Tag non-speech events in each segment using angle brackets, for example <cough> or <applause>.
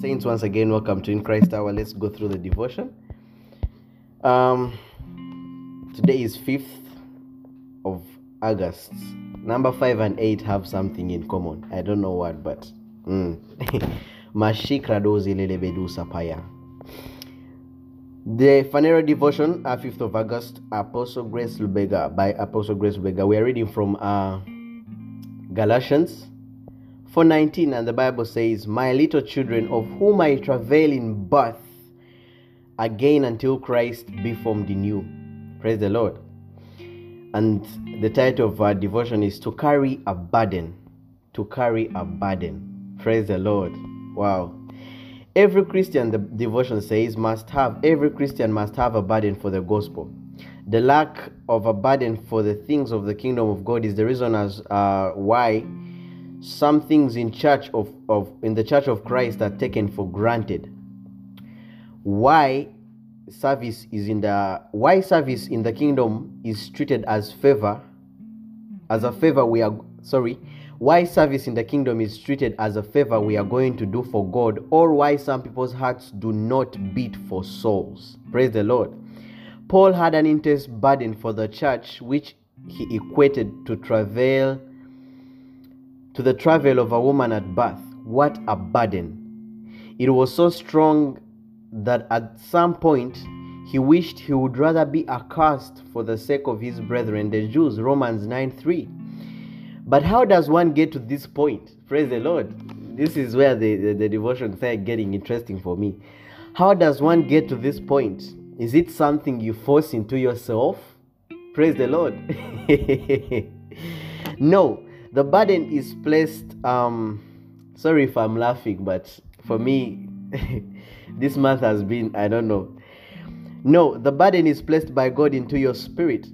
Saints, once again, welcome to In Christ Hour. Let's go through the devotion. Um, today is 5th of August. Number 5 and 8 have something in common. I don't know what, but. Mm. <laughs> Mashikra dozi lelebedu sapaya. The funeral devotion, uh, 5th of August, Apostle Grace Lubega, by Apostle Grace Lubega. We are reading from uh, Galatians 4:19, and the Bible says, "My little children, of whom I travail in birth, again until Christ be formed in you." Praise the Lord. And the title of our devotion is "To Carry a Burden." To carry a burden. Praise the Lord. Wow. Every Christian, the devotion says, must have, every Christian must have a burden for the gospel. The lack of a burden for the things of the kingdom of God is the reason as uh, why some things in church of, of in the church of Christ are taken for granted. Why service is in the why service in the kingdom is treated as favor, as a favor we are sorry, why service in the kingdom is treated as a favor we are going to do for God, or why some people's hearts do not beat for souls. Praise the Lord. Paul had an intense burden for the church, which he equated to travail, to the travel of a woman at birth. What a burden! It was so strong that at some point he wished he would rather be accursed for the sake of his brethren, the Jews. Romans 9 3. But how does one get to this point? Praise the Lord. This is where the, the, the devotion started getting interesting for me. How does one get to this point? Is it something you force into yourself? Praise the Lord. <laughs> no, the burden is placed. Um, sorry if I'm laughing, but for me, <laughs> this month has been, I don't know. No, the burden is placed by God into your spirit.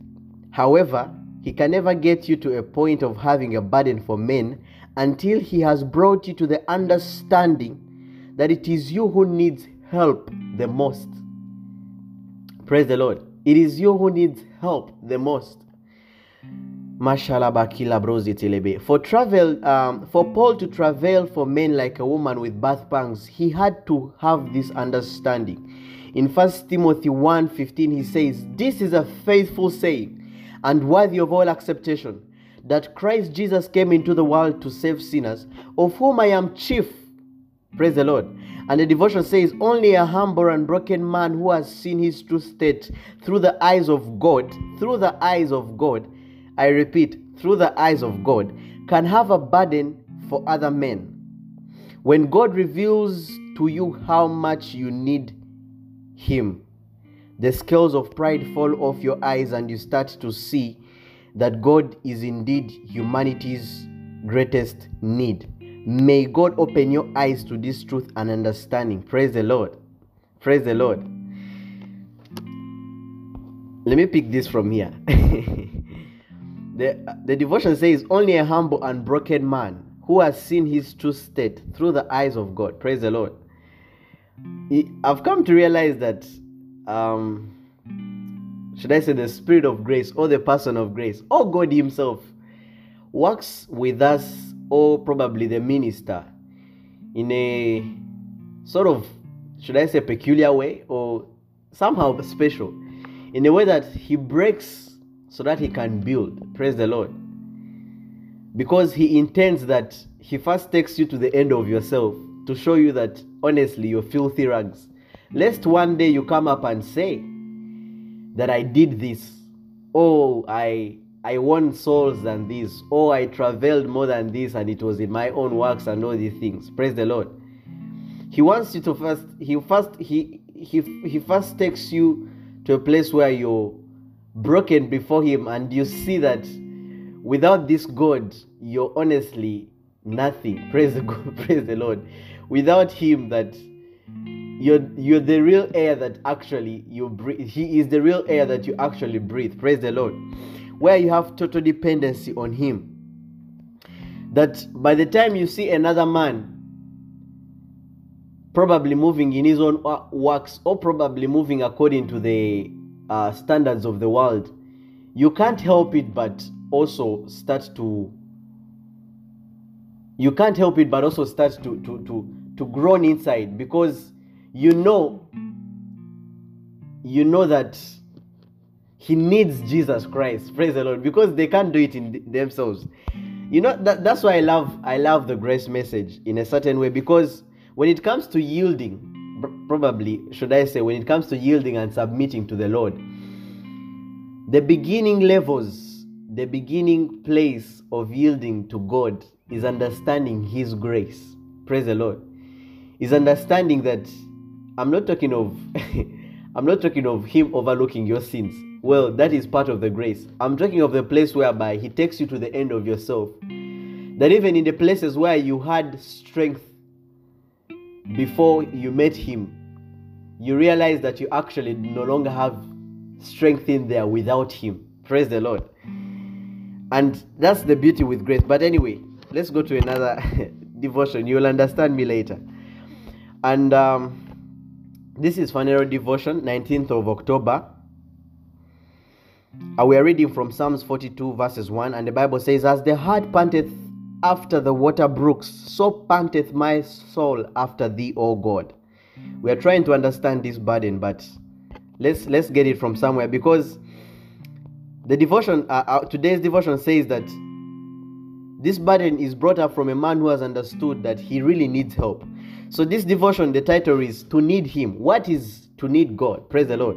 However, he can never get you to a point of having a burden for men until He has brought you to the understanding that it is you who needs help the most. Praise the Lord. It is you who needs help the most. For travel, um, for Paul to travel for men like a woman with birth pangs, he had to have this understanding. In 1 Timothy 1:15, he says, This is a faithful saying and worthy of all acceptation, that Christ Jesus came into the world to save sinners, of whom I am chief. Praise the Lord. And the devotion says, Only a humble and broken man who has seen his true state through the eyes of God, through the eyes of God, I repeat, through the eyes of God, can have a burden for other men. When God reveals to you how much you need Him, the scales of pride fall off your eyes and you start to see that God is indeed humanity's greatest need. May God open your eyes to this truth and understanding. Praise the Lord. Praise the Lord. Let me pick this from here. <laughs> the, the devotion says, Only a humble and broken man who has seen his true state through the eyes of God. Praise the Lord. I've come to realize that um should I say the spirit of grace or the person of grace or God Himself works with us or probably the minister in a sort of should I say peculiar way or somehow special in a way that He breaks so that He can build. Praise the Lord. Because He intends that He first takes you to the end of yourself to show you that honestly you're filthy rags lest one day you come up and say that I did this. Oh, I I won souls than this. Oh, I traveled more than this, and it was in my own works and all these things. Praise the Lord. He wants you to first. He first. He he he first takes you to a place where you're broken before Him, and you see that without this God, you're honestly nothing. <laughs> Praise the God. <laughs> Praise the Lord. Without Him, that you're you're the real air that actually you breathe he is the real air that you actually breathe praise the lord where you have total dependency on him that by the time you see another man probably moving in his own works or probably moving according to the uh, standards of the world you can't help it but also start to you can't help it but also start to to to to groan inside because you know you know that he needs Jesus Christ. Praise the Lord. Because they can't do it in themselves. You know that, that's why I love I love the grace message in a certain way because when it comes to yielding, probably should I say when it comes to yielding and submitting to the Lord, the beginning levels, the beginning place of yielding to God is understanding his grace. Praise the Lord. Is understanding that I'm not talking of <laughs> I'm not talking of him overlooking your sins. Well, that is part of the grace. I'm talking of the place whereby he takes you to the end of yourself. That even in the places where you had strength before you met him, you realize that you actually no longer have strength in there without him. Praise the Lord. And that's the beauty with grace. But anyway, let's go to another <laughs> devotion. You'll understand me later. And um, this is Phaneroo Devotion, 19th of October. Uh, we are reading from Psalms 42, verses 1, and the Bible says, As the hart panteth after the water brooks, so panteth my soul after thee, O God. We are trying to understand this burden, but let's let's get it from somewhere because the devotion uh, uh, today's devotion says that this burden is brought up from a man who has understood that he really needs help. So this devotion, the title is to need him. What is to need God? Praise the Lord.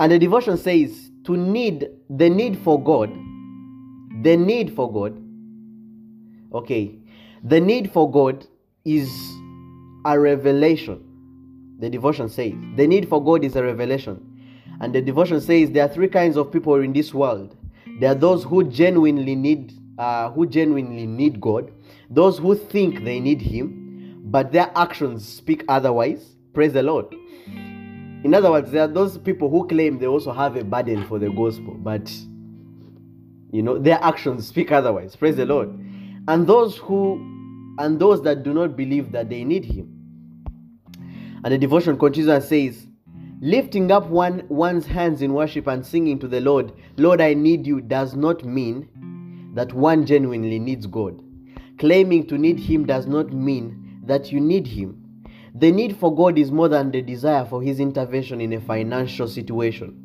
And the devotion says to need the need for God, the need for God. Okay. The need for God is a revelation. The devotion says the need for God is a revelation. And the devotion says there are three kinds of people in this world. There are those who genuinely need uh, who genuinely need God, those who think they need Him, but their actions speak otherwise. Praise the Lord. In other words, there are those people who claim they also have a burden for the gospel, but you know their actions speak otherwise. Praise the Lord. And those who and those that do not believe that they need Him. And the devotion continues and says, lifting up one one's hands in worship and singing to the Lord, Lord, I need you, does not mean that one genuinely needs God. Claiming to need Him does not mean that you need Him. The need for God is more than the desire for His intervention in a financial situation.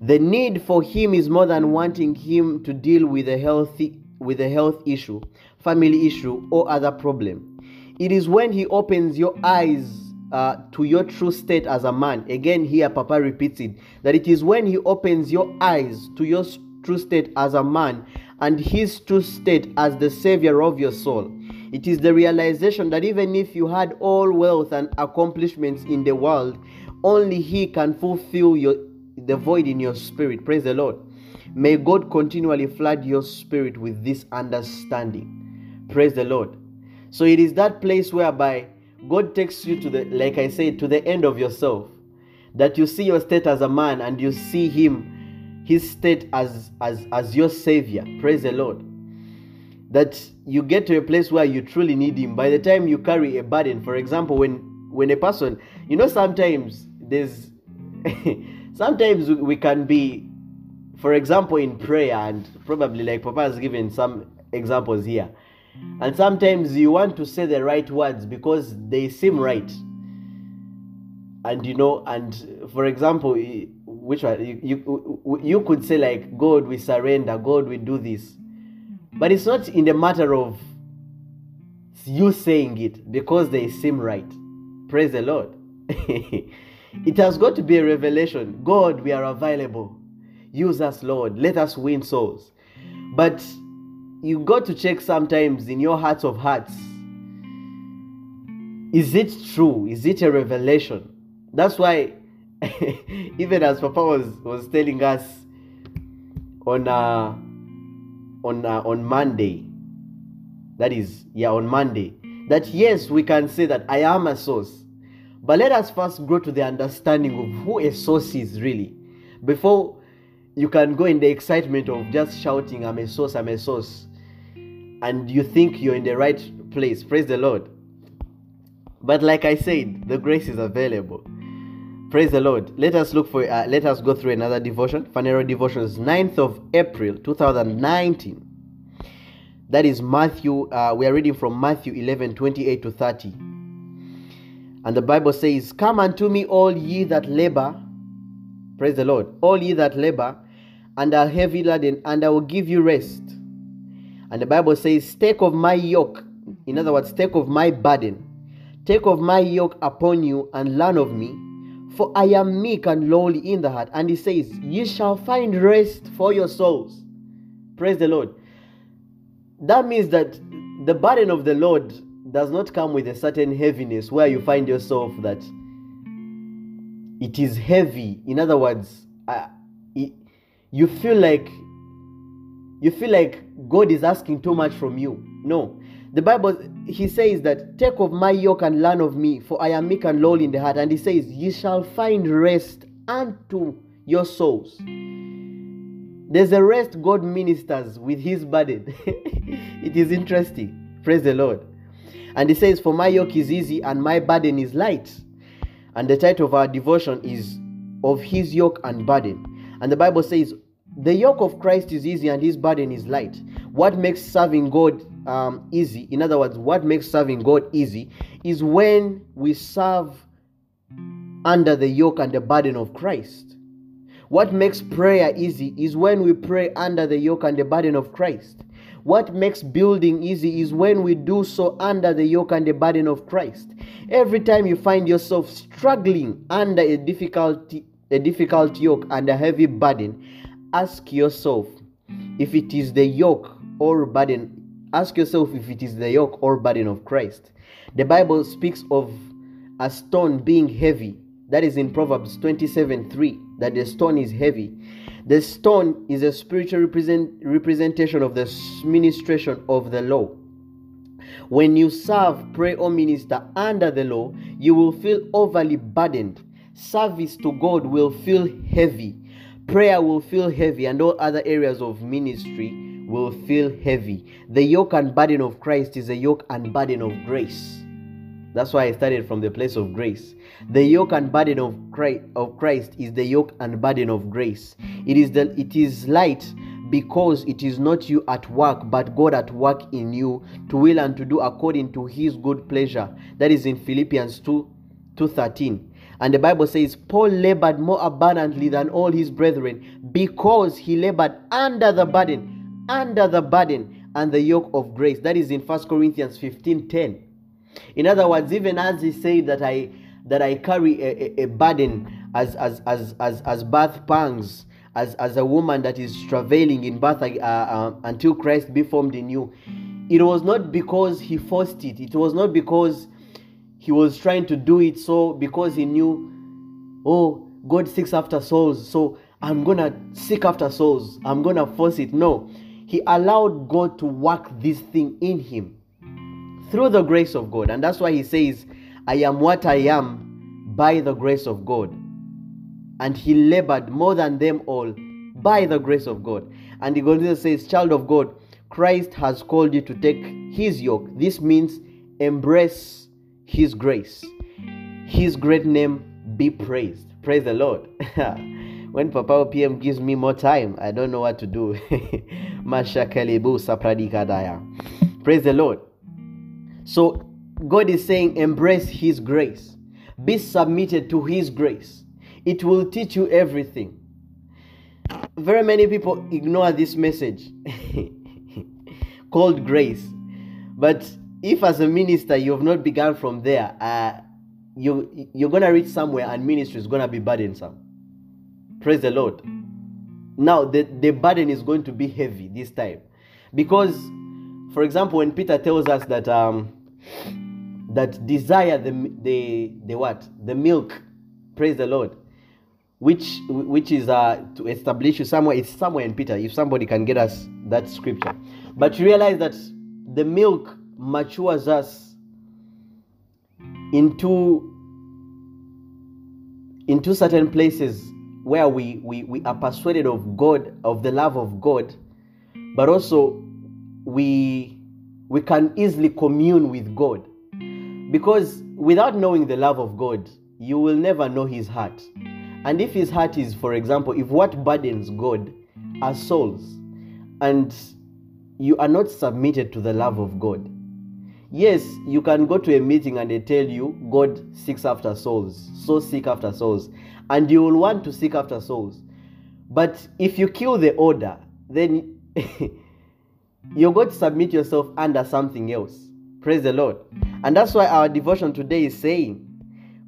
The need for Him is more than wanting Him to deal with a healthy with a health issue, family issue, or other problem. It is when He opens your eyes uh, to your true state as a man. Again, here Papa repeats it that it is when He opens your eyes to your true state as a man and his true state as the savior of your soul. It is the realization that even if you had all wealth and accomplishments in the world, only he can fulfill your the void in your spirit. Praise the Lord. May God continually flood your spirit with this understanding. Praise the Lord. So it is that place whereby God takes you to the like I said to the end of yourself that you see your state as a man and you see him his state as as as your savior praise the lord that you get to a place where you truly need him by the time you carry a burden for example when when a person you know sometimes there's <laughs> sometimes we can be for example in prayer and probably like papa has given some examples here. And sometimes you want to say the right words because they seem right. And you know and for example which one you, you you could say like god we surrender. God we do this. But it's not in the matter of you saying it because they seem right. Praise the lord. <laughs> It has got to be a revelation. God we are available use us lord. Let us win souls. But you got to check sometimes in your hearts of hearts is it true? Is it a revelation? That's why <laughs> even as Papa was was telling us on uh, on uh, on Monday, that is yeah on Monday, that yes we can say that I am a source, but let us first grow to the understanding of who a source is really, before you can go in the excitement of just shouting I'm a source I'm a source, and you think you're in the right place. Praise the Lord. But like I said, the grace is available. Praise the Lord. Let us look for, uh, let us go through another devotion. Phaneroo Devotions, 9th of April 2019. That is Matthew, uh, we are reading from Matthew 11 28 to 30. And the Bible says, Come unto me, all ye that labor, praise the Lord, all ye that labor and are heavy laden, and I will give you rest. And the Bible says, Take of my yoke, in other words, take of my burden, take of my yoke upon you, and learn of me, for I am meek and lowly in the heart. And he says, Ye shall find rest for your souls. Praise the Lord. That means that the burden of the Lord does not come with a certain heaviness where you find yourself that it is heavy. In other words, it, you feel like you feel like God is asking too much from you. No. The Bible, he says that, take of my yoke and learn of me, for I am meek and lowly in the heart. And he says, ye shall find rest unto your souls. There's a rest God ministers with his burden. <laughs> it is interesting. Praise the Lord. And he says, For my yoke is easy and my burden is light. And the title of our devotion is Of His Yoke and Burden. And the Bible says, The yoke of Christ is easy and his burden is light. What makes serving God um, easy, in other words, what makes serving God easy, is when we serve under the yoke and the burden of Christ. What makes prayer easy is when we pray under the yoke and the burden of Christ. What makes building easy is when we do so under the yoke and the burden of Christ. Every time you find yourself struggling under a difficulty, a difficult yoke and a heavy burden, ask yourself if it is the yoke or burden. Ask yourself if it is the yoke or burden of Christ. The Bible speaks of a stone being heavy. That is in Proverbs 27 3, that the stone is heavy. The stone is a spiritual represent, representation of the ministration of the law. When you serve, pray, or minister under the law, you will feel overly burdened. Service to God will feel heavy. Prayer will feel heavy, and all other areas of ministry will feel heavy. The yoke and burden of Christ is a yoke and burden of grace. That's why I started from the place of grace. The yoke and burden of Christ, of Christ is the yoke and burden of grace. It is the it is light because it is not you at work but God at work in you to will and to do according to his good pleasure. That is in Philippians 2 2:13. And the Bible says Paul labored more abundantly than all his brethren because he labored under the burden, under the burden and the yoke of grace. That is in 1 Corinthians 15:10. In other words, even as he said that I that I carry a, a, a burden as as as as as birth pangs, as as a woman that is travailing in birth uh, uh, until Christ be formed in you. It was not because he forced it. It was not because he was trying to do it so because he knew, oh, God seeks after souls, so I'm gonna seek after souls. I'm gonna force it. No, he allowed God to work this thing in him through the grace of God. And that's why he says, I am what I am by the grace of God. And he labored more than them all by the grace of God. And he goes says, Child of God, Christ has called you to take his yoke. This means embrace his grace. His great name be praised. Praise the Lord. <laughs> when Papa PM gives me more time, I don't know what to do. <laughs> Praise the Lord. So God is saying, embrace His grace, be submitted to His grace. It will teach you everything. Very many people ignore this message <laughs> called grace. But if, as a minister, you have not begun from there, uh, you, you're to reach somewhere and ministry is to be burdensome. Praise the Lord. Now, the, the burden is going to be heavy this time. Because, for example, when Peter tells us that um, that desire the the the what the milk praise the lord which which is uh to establish you somewhere it's somewhere in peter if somebody can get us that scripture but realize that the milk matures us into into certain places where we, we we are persuaded of god of the love of god but also we we can easily commune with god because without knowing the love of God, you will never know his heart. And if his heart is, for example, if what burdens God are souls, and you are not submitted to the love of God. Yes, you can go to a meeting and they tell you God seeks after souls, so seek after souls, and you will want to seek after souls. But if you kill the order, then <laughs> you're going to submit yourself under something else. Praise the Lord. And that's why our devotion today is saying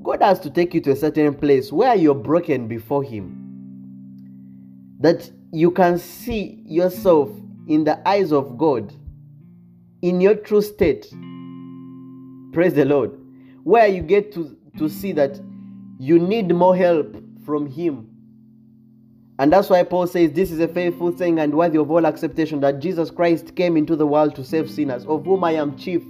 God has to take you to a certain place where you're broken before Him. That you can see yourself in the eyes of God in your true state. Praise the Lord. Where you get to, to see that you need more help from Him. And that's why Paul says, This is a faithful thing and worthy of all acceptation that Jesus Christ came into the world to save sinners, of whom I am chief.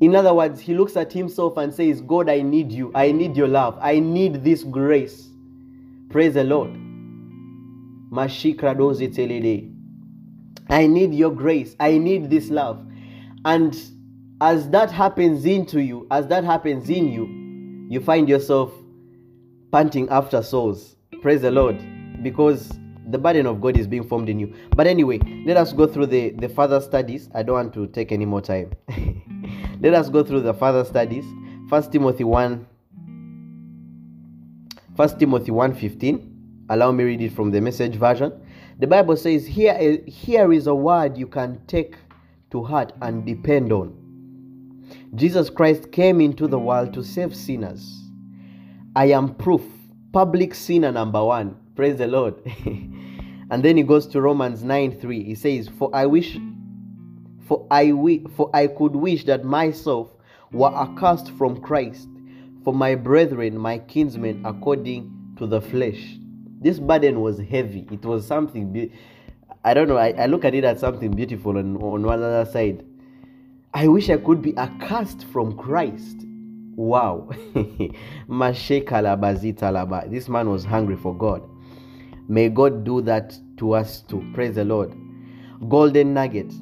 In other words, he looks at himself and says, God, I need you. I need your love. I need this grace. Praise the Lord. I need your grace. I need this love. And as that happens into you, as that happens in you, you find yourself panting after souls. Praise the Lord. Because the burden of God is being formed in you. But anyway, let us go through the, the further studies. I don't want to take any more time. <laughs> let us go through the further studies. First Timothy 1 First Timothy 1:15. Allow me read it from the message version. The Bible says, here, here is a word you can take to heart and depend on. Jesus Christ came into the world to save sinners. I am proof. Public sinner number one. Praise the Lord. <laughs> and then he goes to Romans 9 3. He says, For I wish for I wi- for I could wish that myself were accursed from Christ, for my brethren, my kinsmen, according to the flesh this burden was heavy. It was something. Be- I don't know. I, I look at it as something beautiful on, on one other side. I wish I could be accursed from Christ. Wow. <laughs> this man was hungry for God. May God do that to us too. Praise the Lord. Golden nugget.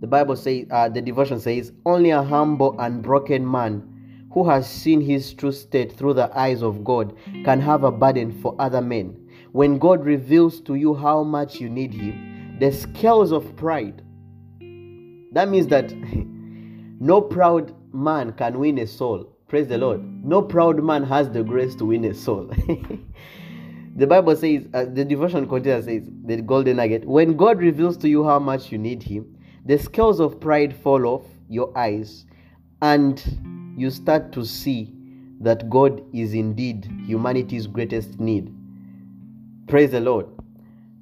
The Bible says, uh, the devotion says, only a humble and broken man who has seen his true state through the eyes of God can have a burden for other men when God reveals to you how much you need Him, the scales of pride. That means that <laughs> no proud man can win a soul. Praise the Lord. No proud man has the grace to win a soul. <laughs> the Bible says, uh, the devotion container says, the golden nugget, when God reveals to you how much you need Him, the scales of pride fall off your eyes and you start to see that God is indeed humanity's greatest need. Praise the Lord.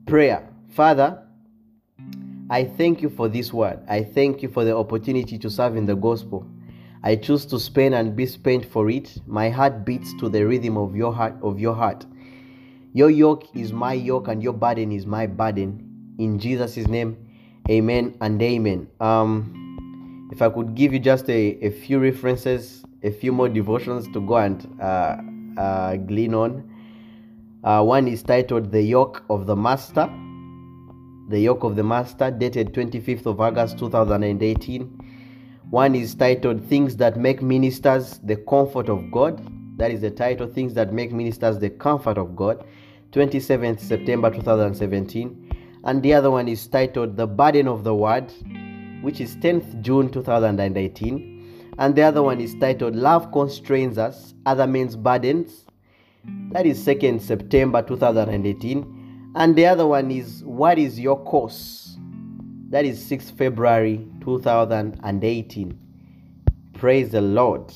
Prayer. Father, I thank you for this word. I thank you for the opportunity to serve in the gospel. I choose to spend and be spent for it. My heart beats to the rhythm of your heart of your heart. Your yoke is my yoke and your burden is my burden. In Jesus' name, amen and amen. Um, if I could give you just a, a few references, a few more devotions to go and uh, uh, glean on. Uh, one is titled The Yoke of the Master. The Yoke of the Master, dated 25th of August 2018. One is titled Things That Make Ministers the Comfort of God. That is the title, Things That Make Ministers the Comfort of God, 27th September 2017. And the other one is titled The Burden of the Word, which is 10th June 2018. And the other one is titled Love Constrains Us, Other Men's Burdens, that is 2nd September 2018. And the other one is What is Your Course? That is 6th February 2018. Praise the Lord.